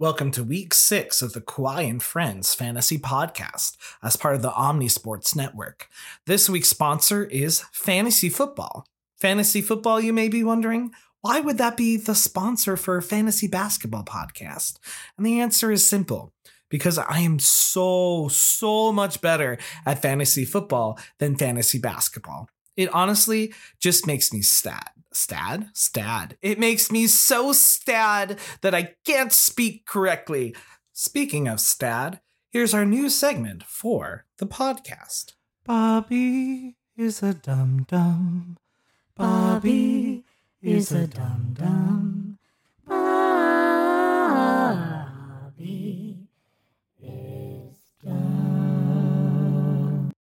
Welcome to week six of the Kawhi and Friends Fantasy Podcast as part of the Omnisports Network. This week's sponsor is Fantasy Football. Fantasy Football, you may be wondering? Why would that be the sponsor for a fantasy basketball podcast? And the answer is simple because I am so, so much better at fantasy football than fantasy basketball. It honestly just makes me sad. Stad? Stad. It makes me so stad that I can't speak correctly. Speaking of stad, here's our new segment for the podcast. Bobby is a dum dum. Bobby is a dum dum. Bobby is dumb.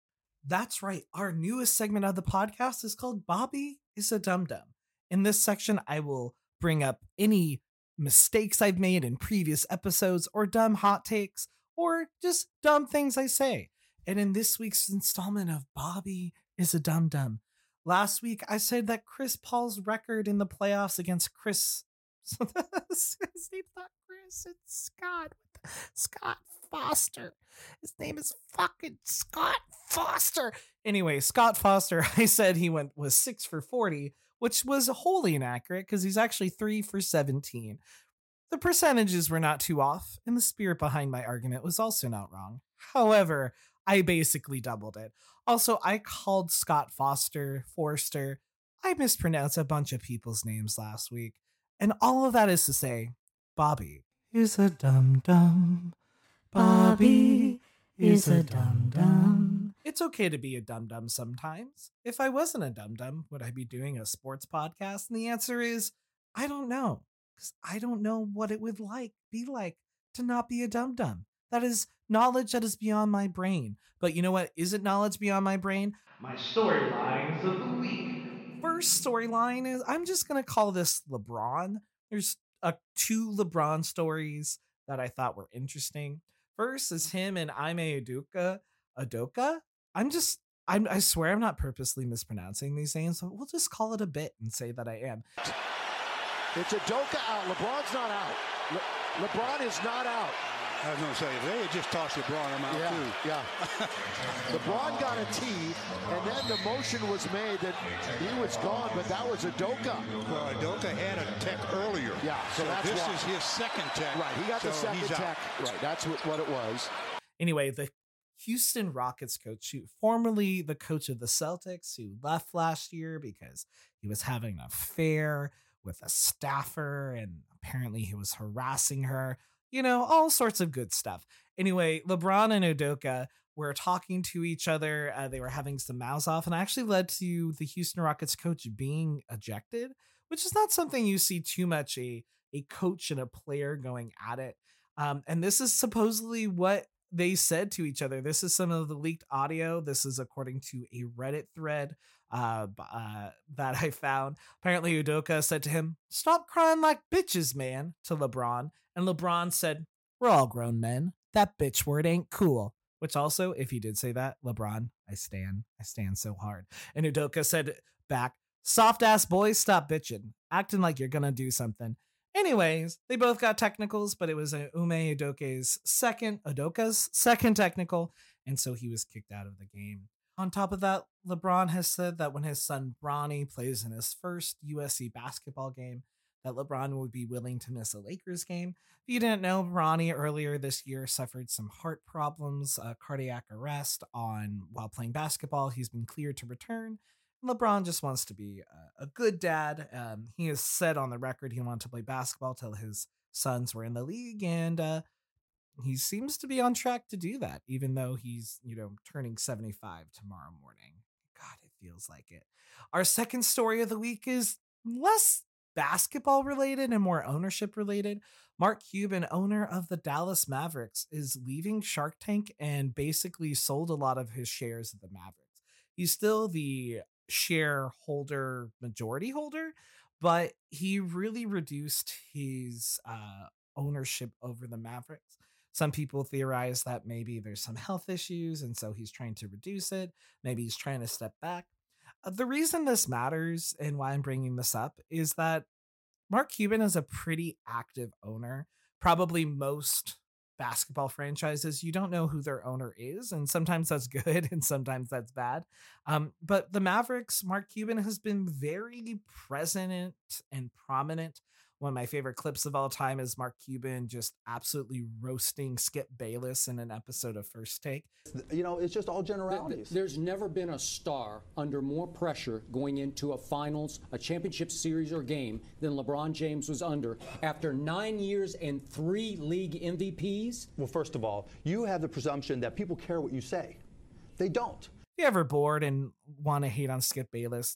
That's right. Our newest segment of the podcast is called Bobby is a Dum Dum. In this section, I will bring up any mistakes I've made in previous episodes or dumb hot takes or just dumb things I say. And in this week's installment of Bobby is a Dum Dum, last week I said that Chris Paul's record in the playoffs against Chris. his name's not Chris, it's Scott. Scott Foster. His name is fucking Scott Foster. Anyway, Scott Foster, I said he went was six for 40 which was wholly inaccurate because he's actually three for 17. The percentages were not too off, and the spirit behind my argument was also not wrong. However, I basically doubled it. Also, I called Scott Foster Forster. I mispronounced a bunch of people's names last week. And all of that is to say, Bobby is a dum dum. Bobby is a dum dum. It's okay to be a dum dum sometimes. If I wasn't a dum dum, would I be doing a sports podcast? And the answer is I don't know. Because I don't know what it would like be like to not be a dum dum. That is knowledge that is beyond my brain. But you know what isn't knowledge beyond my brain? My storylines of the week. First storyline is I'm just gonna call this LeBron. There's uh, two LeBron stories that I thought were interesting. First is him and Ime Udoka. Adoka. I'm just I'm, I swear I'm not purposely mispronouncing these names, so we'll just call it a bit and say that I am. It's Adoka out. LeBron's not out. Le- LeBron is not out. I was going to say, if they had just tossed LeBron, I'm out yeah, too. Yeah. LeBron got a tee, and then the motion was made that he was gone, but that was Adoka. Well, Adoka had a tech earlier. Yeah, so, So, that's this why. is his second tech. Right, he got the second he's out. tech. Right, that's what, what it was. Anyway, the Houston Rockets coach, who formerly the coach of the Celtics, who left last year because he was having an affair with a staffer and apparently he was harassing her. You know, all sorts of good stuff. Anyway, LeBron and Udoka were talking to each other. Uh, they were having some mouths off, and actually led to the Houston Rockets coach being ejected, which is not something you see too much a a coach and a player going at it. Um, and this is supposedly what they said to each other. This is some of the leaked audio. This is according to a Reddit thread uh, uh, that I found. Apparently, Udoka said to him, Stop crying like bitches, man, to LeBron. And LeBron said, We're all grown men. That bitch word ain't cool. Which also, if he did say that, LeBron, I stand. I stand so hard. And Udoka said back, Soft ass boys, stop bitching. Acting like you're gonna do something. Anyways, they both got technicals, but it was a Ume Udoke's second, Udoka's second technical, and so he was kicked out of the game. On top of that, LeBron has said that when his son Bronny plays in his first USC basketball game, that LeBron would be willing to miss a Lakers game. If you didn't know, Bronny earlier this year suffered some heart problems, uh, cardiac arrest on while playing basketball. He's been cleared to return. LeBron just wants to be a, a good dad. Um, he has said on the record he wanted to play basketball till his sons were in the league, and uh, he seems to be on track to do that, even though he's, you know, turning 75 tomorrow morning. God, it feels like it. Our second story of the week is less basketball related and more ownership related. Mark Cuban, owner of the Dallas Mavericks, is leaving Shark Tank and basically sold a lot of his shares of the Mavericks. He's still the shareholder majority holder, but he really reduced his uh, ownership over the Mavericks. Some people theorize that maybe there's some health issues, and so he's trying to reduce it. Maybe he's trying to step back. Uh, the reason this matters and why I'm bringing this up is that Mark Cuban is a pretty active owner, probably most basketball franchises, you don't know who their owner is. And sometimes that's good and sometimes that's bad. Um, but the Mavericks, Mark Cuban has been very present and prominent one of my favorite clips of all time is Mark Cuban just absolutely roasting Skip Bayless in an episode of First Take. You know, it's just all generalities. There's never been a star under more pressure going into a finals, a championship series, or game than LeBron James was under after nine years and three league MVPs. Well, first of all, you have the presumption that people care what you say. They don't. If you ever bored and want to hate on Skip Bayless,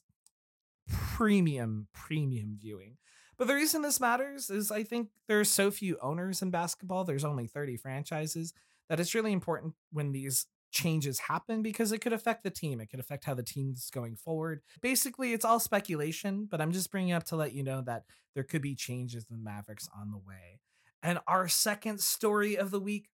premium, premium viewing. But the reason this matters is I think there are so few owners in basketball. There's only 30 franchises that it's really important when these changes happen because it could affect the team. It could affect how the team's going forward. Basically, it's all speculation, but I'm just bringing up to let you know that there could be changes in Mavericks on the way. And our second story of the week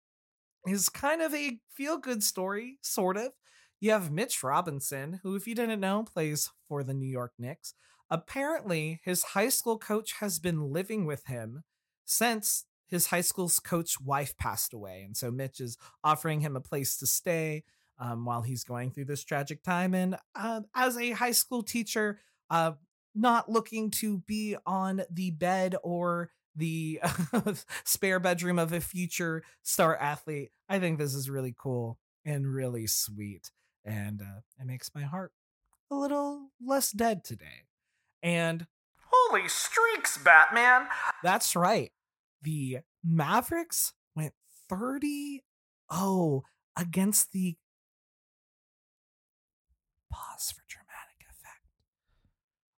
is kind of a feel good story, sort of. You have Mitch Robinson, who, if you didn't know, plays for the New York Knicks. Apparently, his high school coach has been living with him since his high school's coach wife passed away. And so Mitch is offering him a place to stay um, while he's going through this tragic time. And uh, as a high school teacher, uh, not looking to be on the bed or the spare bedroom of a future star athlete, I think this is really cool and really sweet. And uh, it makes my heart a little less dead today. And holy streaks, Batman! That's right. The Mavericks went 30 0 against the pause for dramatic effect.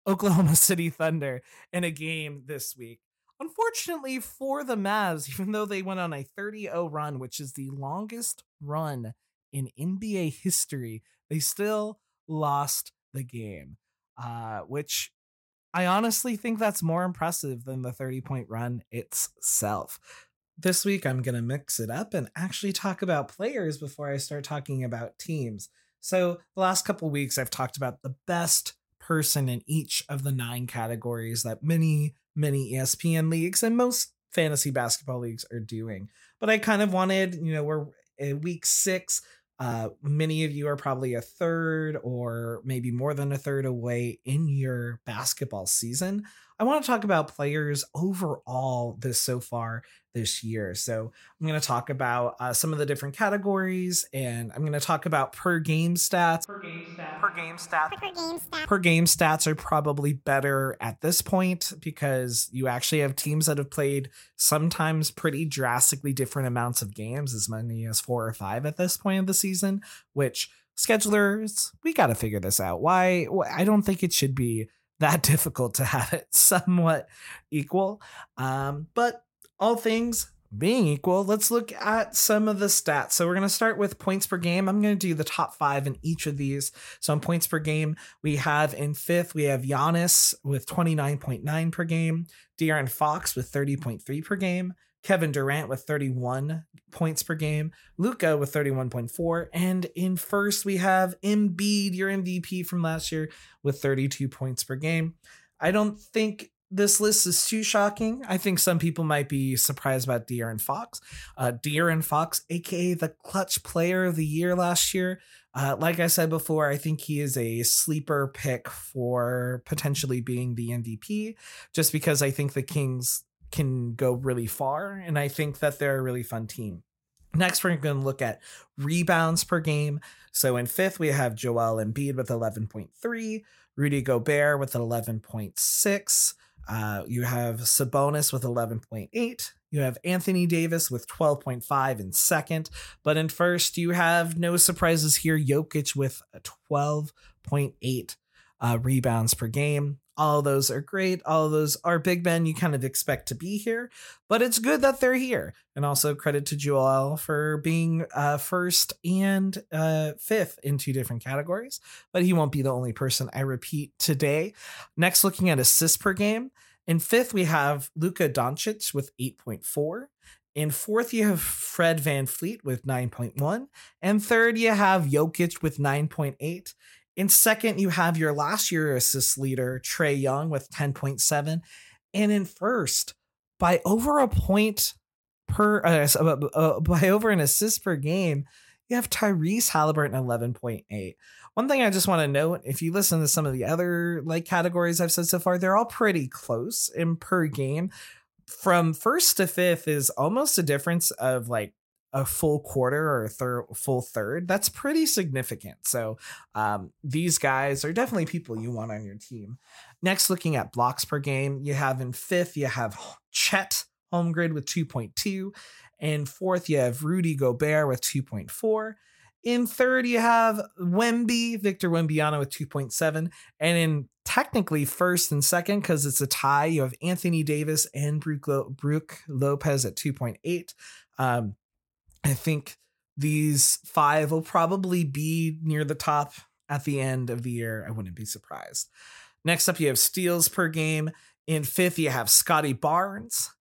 Oklahoma City Thunder in a game this week. Unfortunately for the Mavs, even though they went on a 30 0 run, which is the longest run in NBA history, they still lost the game, uh, which I honestly think that's more impressive than the 30 point run itself. This week, I'm going to mix it up and actually talk about players before I start talking about teams. So, the last couple weeks, I've talked about the best person in each of the nine categories that many, many ESPN leagues and most fantasy basketball leagues are doing. But I kind of wanted, you know, we're week six. Uh, many of you are probably a third or maybe more than a third away in your basketball season. I want to talk about players overall this so far this year. So I'm going to talk about uh, some of the different categories, and I'm going to talk about per game stats. Per game stats. Per game stats. Per game stats. Per game stats are probably better at this point because you actually have teams that have played sometimes pretty drastically different amounts of games, as many as four or five at this point of the season. Which schedulers, we got to figure this out. Why? I don't think it should be that difficult to have it somewhat equal. Um, but all things being equal, let's look at some of the stats. So we're going to start with points per game. I'm going to do the top five in each of these. So on points per game, we have in fifth, we have Giannis with 29.9 per game, De'Aaron Fox with 30.3 per game, Kevin Durant with 31 points per game, Luka with 31.4, and in first we have Embiid, your MVP from last year, with 32 points per game. I don't think this list is too shocking. I think some people might be surprised about De'Aaron Fox. Uh, De'Aaron Fox, aka the clutch player of the year last year. Uh, like I said before, I think he is a sleeper pick for potentially being the MVP, just because I think the Kings can go really far, and I think that they're a really fun team. Next, we're going to look at rebounds per game. So in fifth, we have Joel Embiid with 11.3, Rudy Gobert with 11.6. Uh, you have Sabonis with 11.8. You have Anthony Davis with 12.5 in second. But in first, you have no surprises here. Jokic with 12.8 uh, rebounds per game. All of those are great. All of those are big men you kind of expect to be here, but it's good that they're here. And also credit to Joel for being uh, first and uh, fifth in two different categories. But he won't be the only person I repeat today. Next, looking at assists per game. In fifth, we have Luka Doncic with 8.4. In fourth, you have Fred VanVleet with 9.1. And third, you have Jokic with 9.8. In second, you have your last year assist leader, Trae Young, with 10.7. And in first, by over a point per uh, uh, uh, by over an assist per game, you have Tyrese Halliburton 11.8. One thing I just want to note, if you listen to some of the other like categories I've said so far, they're all pretty close in per game. From first to fifth is almost a difference of like a full quarter or a third full third that's pretty significant. So um, these guys are definitely people you want on your team. Next looking at blocks per game you have in fifth you have chet Holmgren with 2.2 in fourth you have rudy gobert with 2.4 in third you have wemby victor wembanyama with 2.7 and in technically first and second because it's a tie you have anthony davis and brook, Lo- brook lopez at 2.8 um, I think these five will probably be near the top at the end of the year. I wouldn't be surprised. Next up, you have steals per game. In fifth, you have Scottie Barnes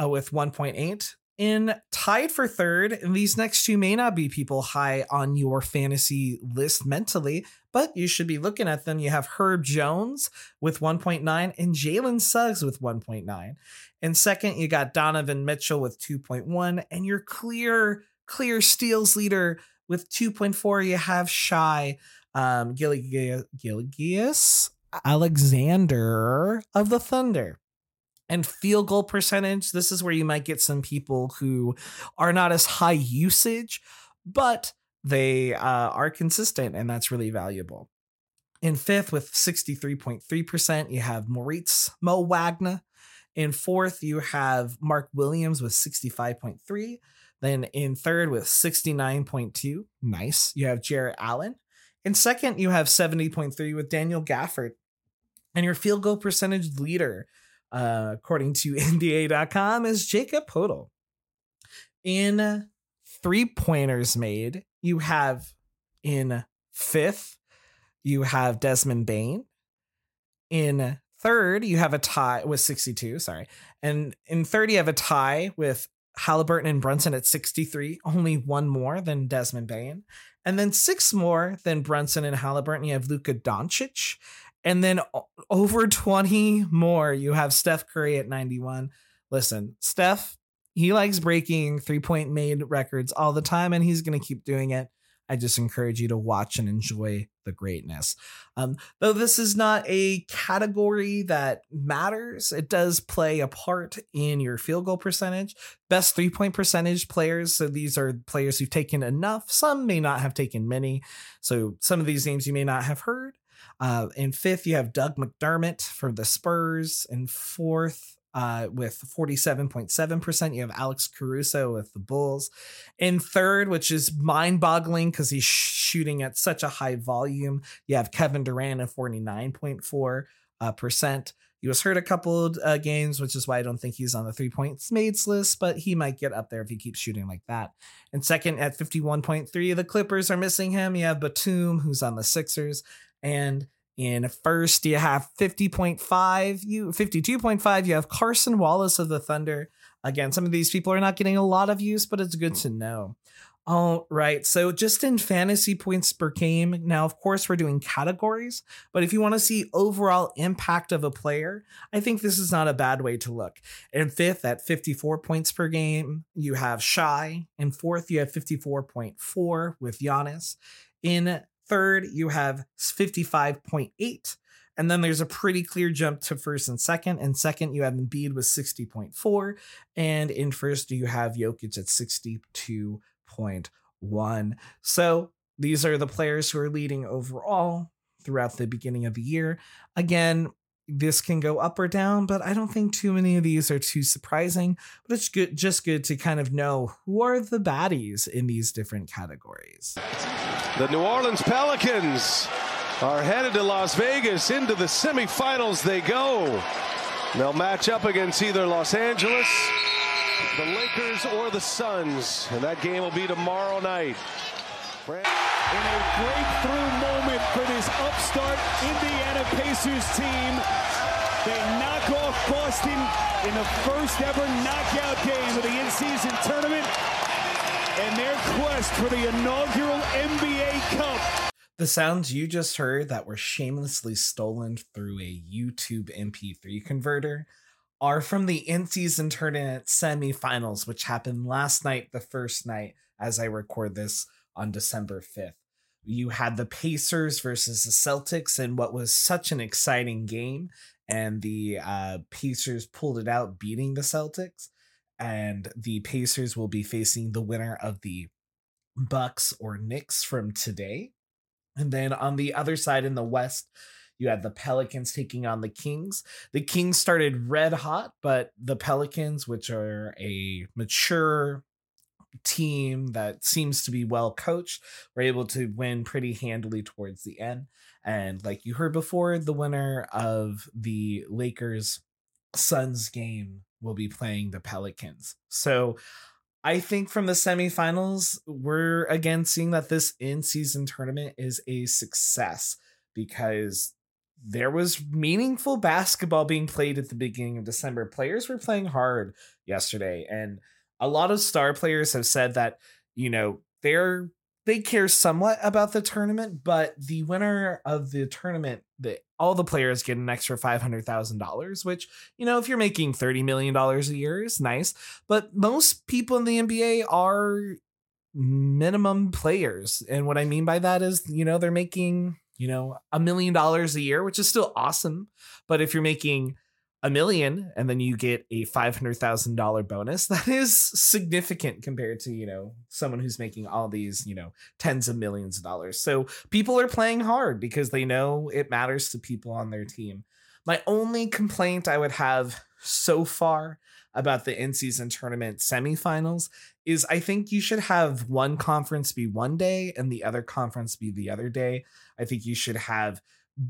uh, with 1.8. In tied for third, and these next two may not be people high on your fantasy list mentally, but you should be looking at them. You have Herb Jones with 1.9 and Jalen Suggs with 1.9. And second, you got Donovan Mitchell with 2.1, and your clear clear steals leader with 2.4. You have Shai um, Alexander of the Thunder. And field goal percentage, this is where you might get some people who are not as high usage, but they uh, are consistent, and that's really valuable. In fifth, with 63.3%, you have Moritz Mo Wagner. In fourth, you have Mark Williams with 65.3. Then in third with 69.2, nice. You have Jarrett Allen. In second, you have 70.3 with Daniel Gafford. And your field goal percentage leader, uh, according to NBA.com, is Jacob Poeltl. In three pointers made, you have in fifth, you have Desmond Bane. In third, you have a tie with 62, sorry. And in third, you have a tie with Halliburton and Brunson at 63, only one more than Desmond Bane. And then six more than Brunson and Halliburton. You have Luka Doncic. And then over 20 more, you have Steph Curry at 91. Listen, Steph, he likes breaking three point made records all the time, and he's going to keep doing it. I just encourage you to watch and enjoy the greatness. Um, though this is not a category that matters, it does play a part in your field goal percentage. Best three point percentage players. So these are players who've taken enough. Some may not have taken many. So some of these names you may not have heard. Uh, in fifth, you have Doug McDermott for the Spurs. In fourth, uh, with 47.7%. You have Alex Caruso with the Bulls. In third, which is mind boggling because he's shooting at such a high volume, you have Kevin Durant at 49.4. Uh, percent. He was hurt a couple uh, games, which is why I don't think he's on the three points made list, but he might get up there if he keeps shooting like that. And second, at 51.3, the Clippers are missing him. You have Batum, who's on the Sixers, and in first, you have 50.5, you 52.5, you have Cason Wallace of the Thunder. Again, some of these people are not getting a lot of use, but it's good to know. All right. So just in fantasy points per game. Now, of course, we're doing categories, but if you want to see overall impact of a player, I think this is not a bad way to look. In fifth, at 54 points per game, you have Shai. In fourth, you have 54.4 with Giannis. In third, you have 55.8. And then there's a pretty clear jump to first and second. And second, you have Embiid with 60.4. And in first, you have Jokic at 62.1. So these are the players who are leading overall throughout the beginning of the year. Again, this can go up or down, but I don't think too many of these are too surprising. But it's good, just good to kind of know who are the baddies in these different categories. The New Orleans Pelicans are headed to Las Vegas. Into the semifinals they go. They'll match up against either Los Angeles, the Lakers, or the Suns. And that game will be tomorrow night. In a breakthrough moment for this upstart Indiana Pacers team, they knock off Boston in the first ever knockout game of the in-season tournament and their quest for the inaugural NBA Cup. The sounds you just heard that were shamelessly stolen through a YouTube MP3 converter are from the in season tournament semifinals, which happened last night, the first night, as I record this on December 5th. You had the Pacers versus the Celtics in what was such an exciting game, and the uh, Pacers pulled it out, beating the Celtics. And the Pacers will be facing the winner of the Bucks or Knicks from today. And then on the other side in the West, you had the Pelicans taking on the Kings. The Kings started red hot, but the Pelicans, which are a mature team that seems to be well coached, were able to win pretty handily towards the end. And like you heard before, the winner of the Lakers Suns game will be playing the Pelicans. So I think from the semifinals, we're again seeing that this in season tournament is a success because there was meaningful basketball being played at the beginning of December. Players were playing hard yesterday, and a lot of star players have said that, you know, they're they care somewhat about the tournament, but the winner of the tournament, the all the players get an extra five hundred thousand dollars, which you know if you're making thirty million dollars a year is nice. But most people in the NBA are minimum players, and what I mean by that is you know they're making you know a million dollars a year, which is still awesome. But if you're making a million and then you get a $500,000 bonus. That is significant compared to, you know, someone who's making all these, you know, tens of millions of dollars. So people are playing hard because they know it matters to people on their team. My only complaint I would have so far about the in season tournament semifinals is I think you should have one conference be one day and the other conference be the other day. I think you should have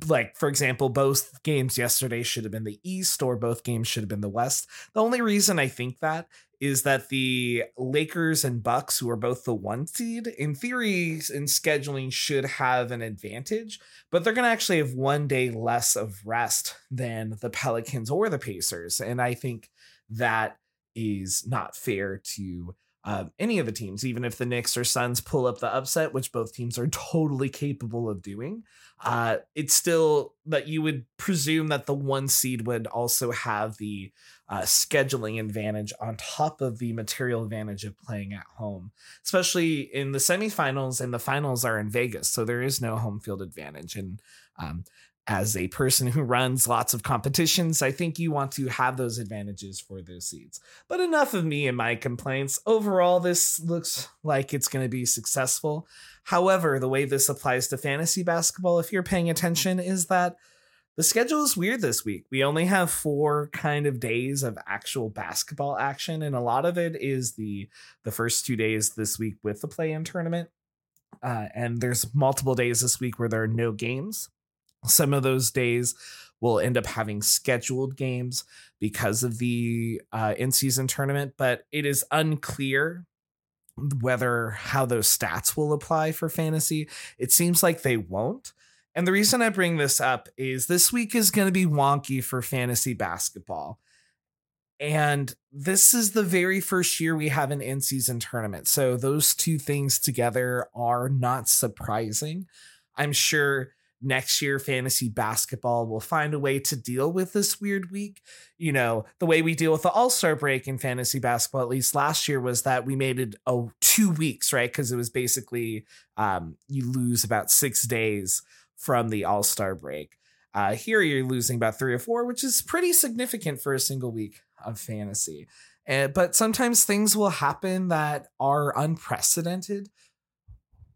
like for example both games yesterday should have been the east or both games should have been the west. The only reason i think that is that the lakers and bucks who are both the one seed in theory in scheduling should have an advantage but they're going to actually have one day less of rest than the pelicans or the pacers and i think that is not fair to um, any of the teams, even if the Knicks or Suns pull up the upset, which both teams are totally capable of doing, uh, it's still that you would presume that the one seed would also have the uh, scheduling advantage on top of the material advantage of playing at home, especially in the semifinals and the finals are in Vegas. So there is no home field advantage. And um, as a person who runs lots of competitions, I think you want to have those advantages for those seeds. But enough of me and my complaints. Overall, this looks like it's going to be successful. However, the way this applies to fantasy basketball, if you're paying attention, is that the schedule is weird this week. We only have four kind of days of actual basketball action, and a lot of it is the the first two days this week with the play-in tournament. Uh, and there's multiple days this week where there are no games. Some of those days will end up having scheduled games because of the uh, in season tournament, but it is unclear whether how those stats will apply for fantasy. It seems like they won't. And the reason I bring this up is this week is going to be wonky for fantasy basketball. And this is the very first year we have an in season tournament. So those two things together are not surprising. I'm sure next year fantasy basketball will find a way to deal with this weird week. You know, the way we deal with the All-Star break in fantasy basketball at least last year was that we made it oh 2 weeks, right? Cuz it was basically um you lose about 6 days from the All-Star break. Uh here you're losing about 3 or 4, which is pretty significant for a single week of fantasy. And, but sometimes things will happen that are unprecedented.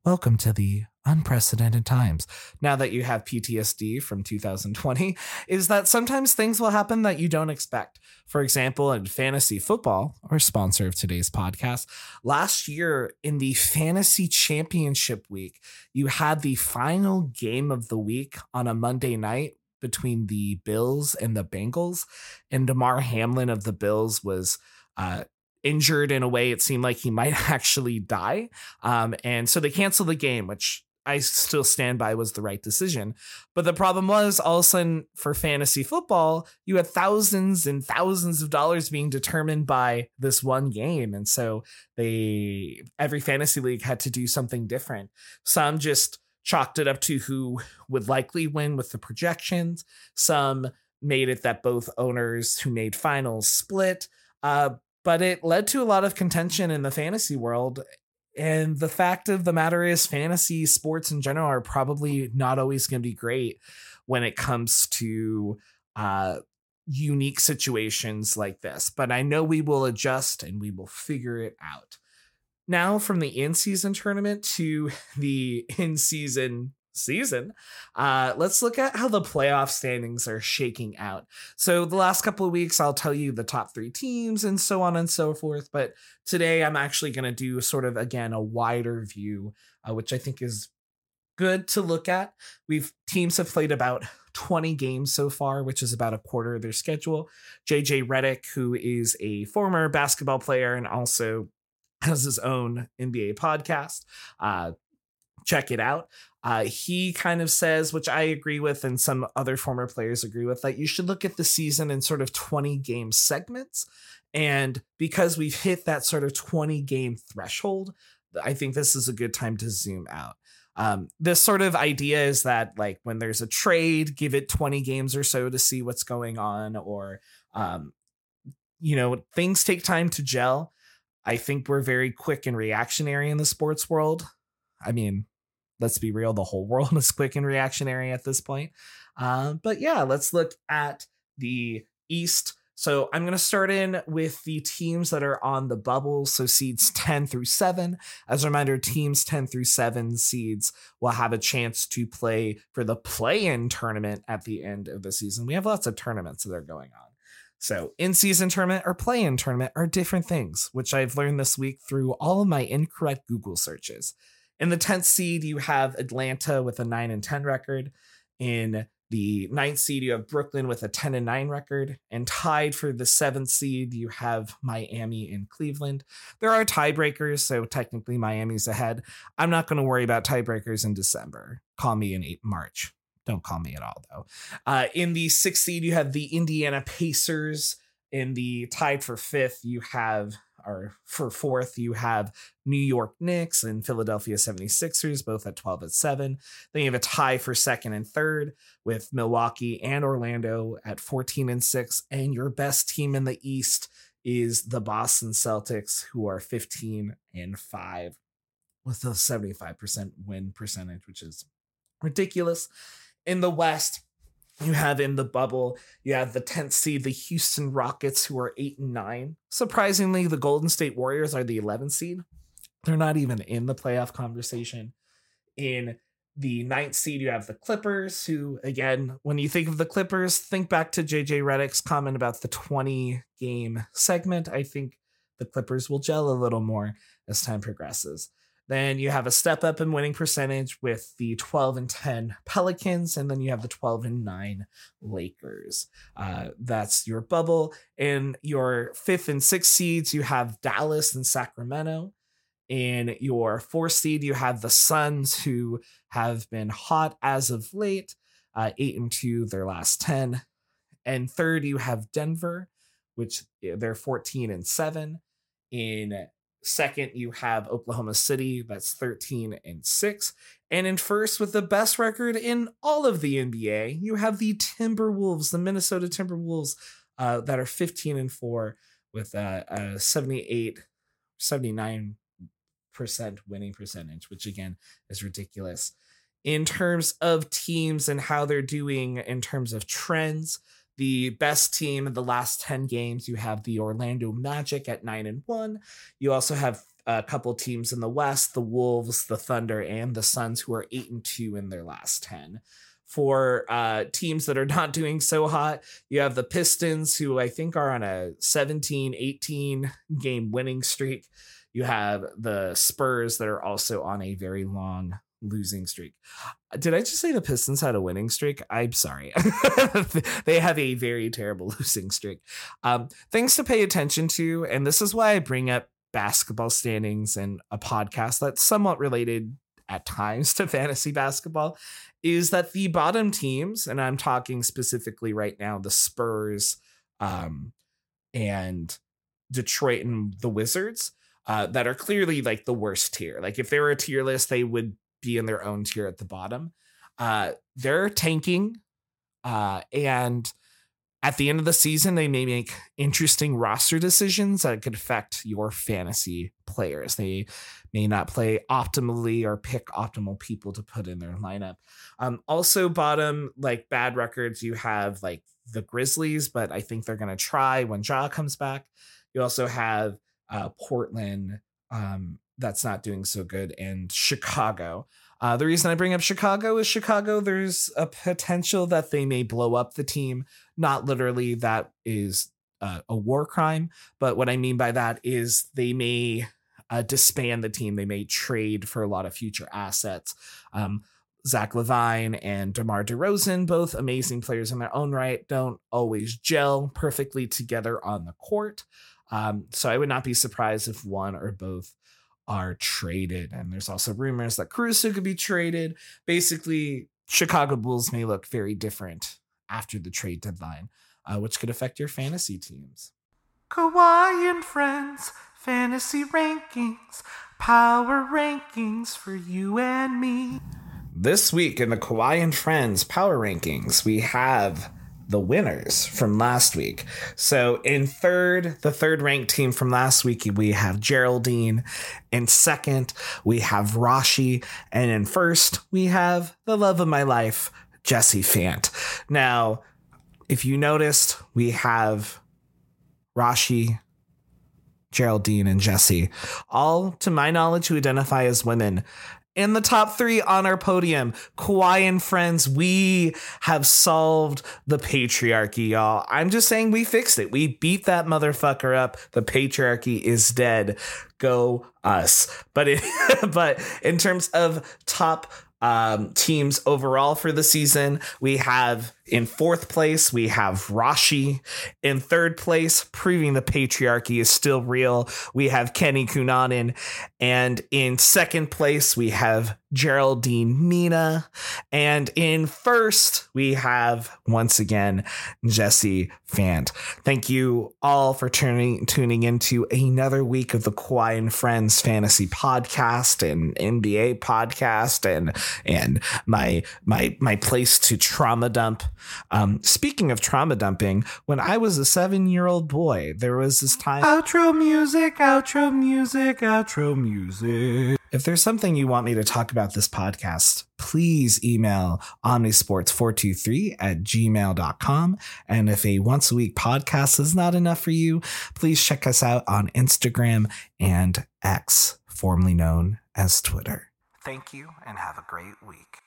Welcome to the unprecedented times now that you have PTSD from 2020 is that sometimes things will happen that you don't expect. For example, in fantasy football, our sponsor of today's podcast, last year in the fantasy championship week, you had the final game of the week on a Monday night between the Bills and the Bengals, and Damar Hamlin of the Bills was uh, injured in a way it seemed like he might actually die. Um, and so they canceled the game, which I still stand by was the right decision. But the problem was all of a sudden for fantasy football, you had thousands and thousands of dollars being determined by this one game. And so they every fantasy league had to do something different. Some just chalked it up to who would likely win with the projections. Some made it that both owners who made finals split. Uh, but it led to a lot of contention in the fantasy world. And the fact of the matter is, fantasy sports in general are probably not always going to be great when it comes to uh, unique situations like this. But I know we will adjust and we will figure it out. Now, from the in season tournament to the in season season, uh, let's look at how the playoff standings are shaking out. So, the last couple of weeks, I'll tell you the top three teams and so on and so forth. But today, I'm actually going to do sort of again a wider view, uh, which I think is good to look at. We've teams have played about 20 games so far, which is about a quarter of their schedule. JJ Redick, who is a former basketball player and also has his own NBA podcast. Uh, check it out. Uh, he kind of says, which I agree with, and some other former players agree with, that you should look at the season in sort of 20 game segments. And because we've hit that sort of 20 game threshold, I think this is a good time to zoom out. Um, this sort of idea is that, like, when there's a trade, give it 20 games or so to see what's going on, or, um, you know, things take time to gel. I think we're very quick and reactionary in the sports world. I mean, let's be real, the whole world is quick and reactionary at this point. Uh, but yeah, let's look at the East. So I'm going to start in with the teams that are on the bubble. So seeds 10 through 7. As a reminder, teams 10 through 7 seeds will have a chance to play for the play in tournament at the end of the season. We have lots of tournaments that are going on. So, in season tournament or play in tournament are different things, which I've learned this week through all of my incorrect Google searches. In the 10th seed, you have Atlanta with a 9 and 10 record. In the ninth seed, you have Brooklyn with a 10 and 9 record. And tied for the seventh seed, you have Miami and Cleveland. There are tiebreakers, so technically Miami's ahead. I'm not going to worry about tiebreakers in December. Call me in March. Don't call me at all, though. Uh, in the sixth seed, you have the Indiana Pacers. In the tied for fifth, you have, or for fourth, you have New York Knicks and Philadelphia 76ers, both at 12 at 7. Then you have a tie for second and third with Milwaukee and Orlando at 14 and 6. And your best team in the East is the Boston Celtics, who are 15 and 5 with a 75% win percentage, which is ridiculous in the West, you have in the bubble, you have the 10th seed, the Houston Rockets, who are 8 and 9. Surprisingly, the Golden State Warriors are the 11th seed. They're not even in the playoff conversation. In the ninth seed, you have the Clippers, who, again, when you think of the Clippers, think back to JJ Redick's comment about the 20 game segment. I think the Clippers will gel a little more as time progresses. Then you have a step up in winning percentage with the 12 and 10 Pelicans, and then you have the 12 and 9 Lakers. Uh, that's your bubble. In your fifth and sixth seeds, you have Dallas and Sacramento. In your fourth seed, you have the Suns, who have been hot as of late, uh, eight and two their last 10. And third, you have Denver, which they're 14 and seven. In Second, you have Oklahoma City, that's 13 and 6. And in first, with the best record in all of the NBA, you have the Timberwolves, the Minnesota Timberwolves, uh, that are 15 and 4 with a, a 78, 79% winning percentage, which again is ridiculous. In terms of teams and how they're doing in terms of trends, the best team in the last 10 games. You have the orlando magic at 9 and 1 you also have a couple teams in the west the wolves the thunder and the suns who are 8 and 2 in their last 10 for uh, teams that are not doing so hot you have the pistons who i think are on a 17 18 game winning streak. You have the spurs that are also on a very long losing streak. Did I just say the Pistons had a winning streak? I'm sorry. they have a very terrible losing streak. Um, things to pay attention to, and this is why I bring up basketball standings and a podcast that's somewhat related at times to fantasy basketball, is that the bottom teams, and I'm talking specifically right now, the Spurs um, and Detroit and the Wizards. Uh, that are clearly like the worst tier. Like if they were a tier list, they would be in their own tier at the bottom. Uh, they're tanking, uh, and at the end of the season, they may make interesting roster decisions that could affect your fantasy players. They may not play optimally or pick optimal people to put in their lineup. Um, also, bottom like bad records, you have like the Grizzlies, but I think they're going to try when Ja comes back. You also have uh, Portland, um, that's not doing so good, and Chicago. Uh, the reason I bring up Chicago is Chicago, there's a potential that they may blow up the team. Not literally, that is uh, a war crime. But what I mean by that is they may uh, disband the team. They may trade for a lot of future assets. Um, Zach LaVine and DeMar DeRozan, both amazing players in their own right, don't always gel perfectly together on the court. Um, so I would not be surprised if one or both are traded. And there's also rumors that Caruso could be traded. Basically, Chicago Bulls may look very different after the trade deadline, uh, which could affect your fantasy teams. Kawhi and Friends, fantasy rankings, power rankings for you and me. This week in the Kawhi and Friends power rankings, we have the winners from last week. So in third, the third ranked team from last week, we have Geraldine. In second, we have Rashi. And in first, we have the love of my life, Jesse Fant. Now, if you noticed, we have Rashi, Geraldine, and Jesse, all to my knowledge, who identify as women in the top three on our podium. Kawhi and friends, we have solved the patriarchy, y'all. I'm just saying we fixed it. We beat that motherfucker up. The patriarchy is dead. Go us. But it, but in terms of top um, teams overall for the season, we have in fourth place, we have Rashi. In third place, proving the patriarchy is still real, we have Kenny Cunanan. And in second place, we have Geraldine Mina. And in first, we have once again Jesse Fant. Thank you all for turning tuning into another week of the Kawhi and Friends Fantasy Podcast and NBA podcast and and my my my place to trauma dump um, speaking of trauma dumping, when I was a seven year old boy, there was this time. Outro music, outro music, outro music. If there's something you want me to talk about this podcast, please email omnisports423 at gmail.com. And if a once a week podcast is not enough for you, please check us out on Instagram and X, formerly known as Twitter. Thank you and have a great week.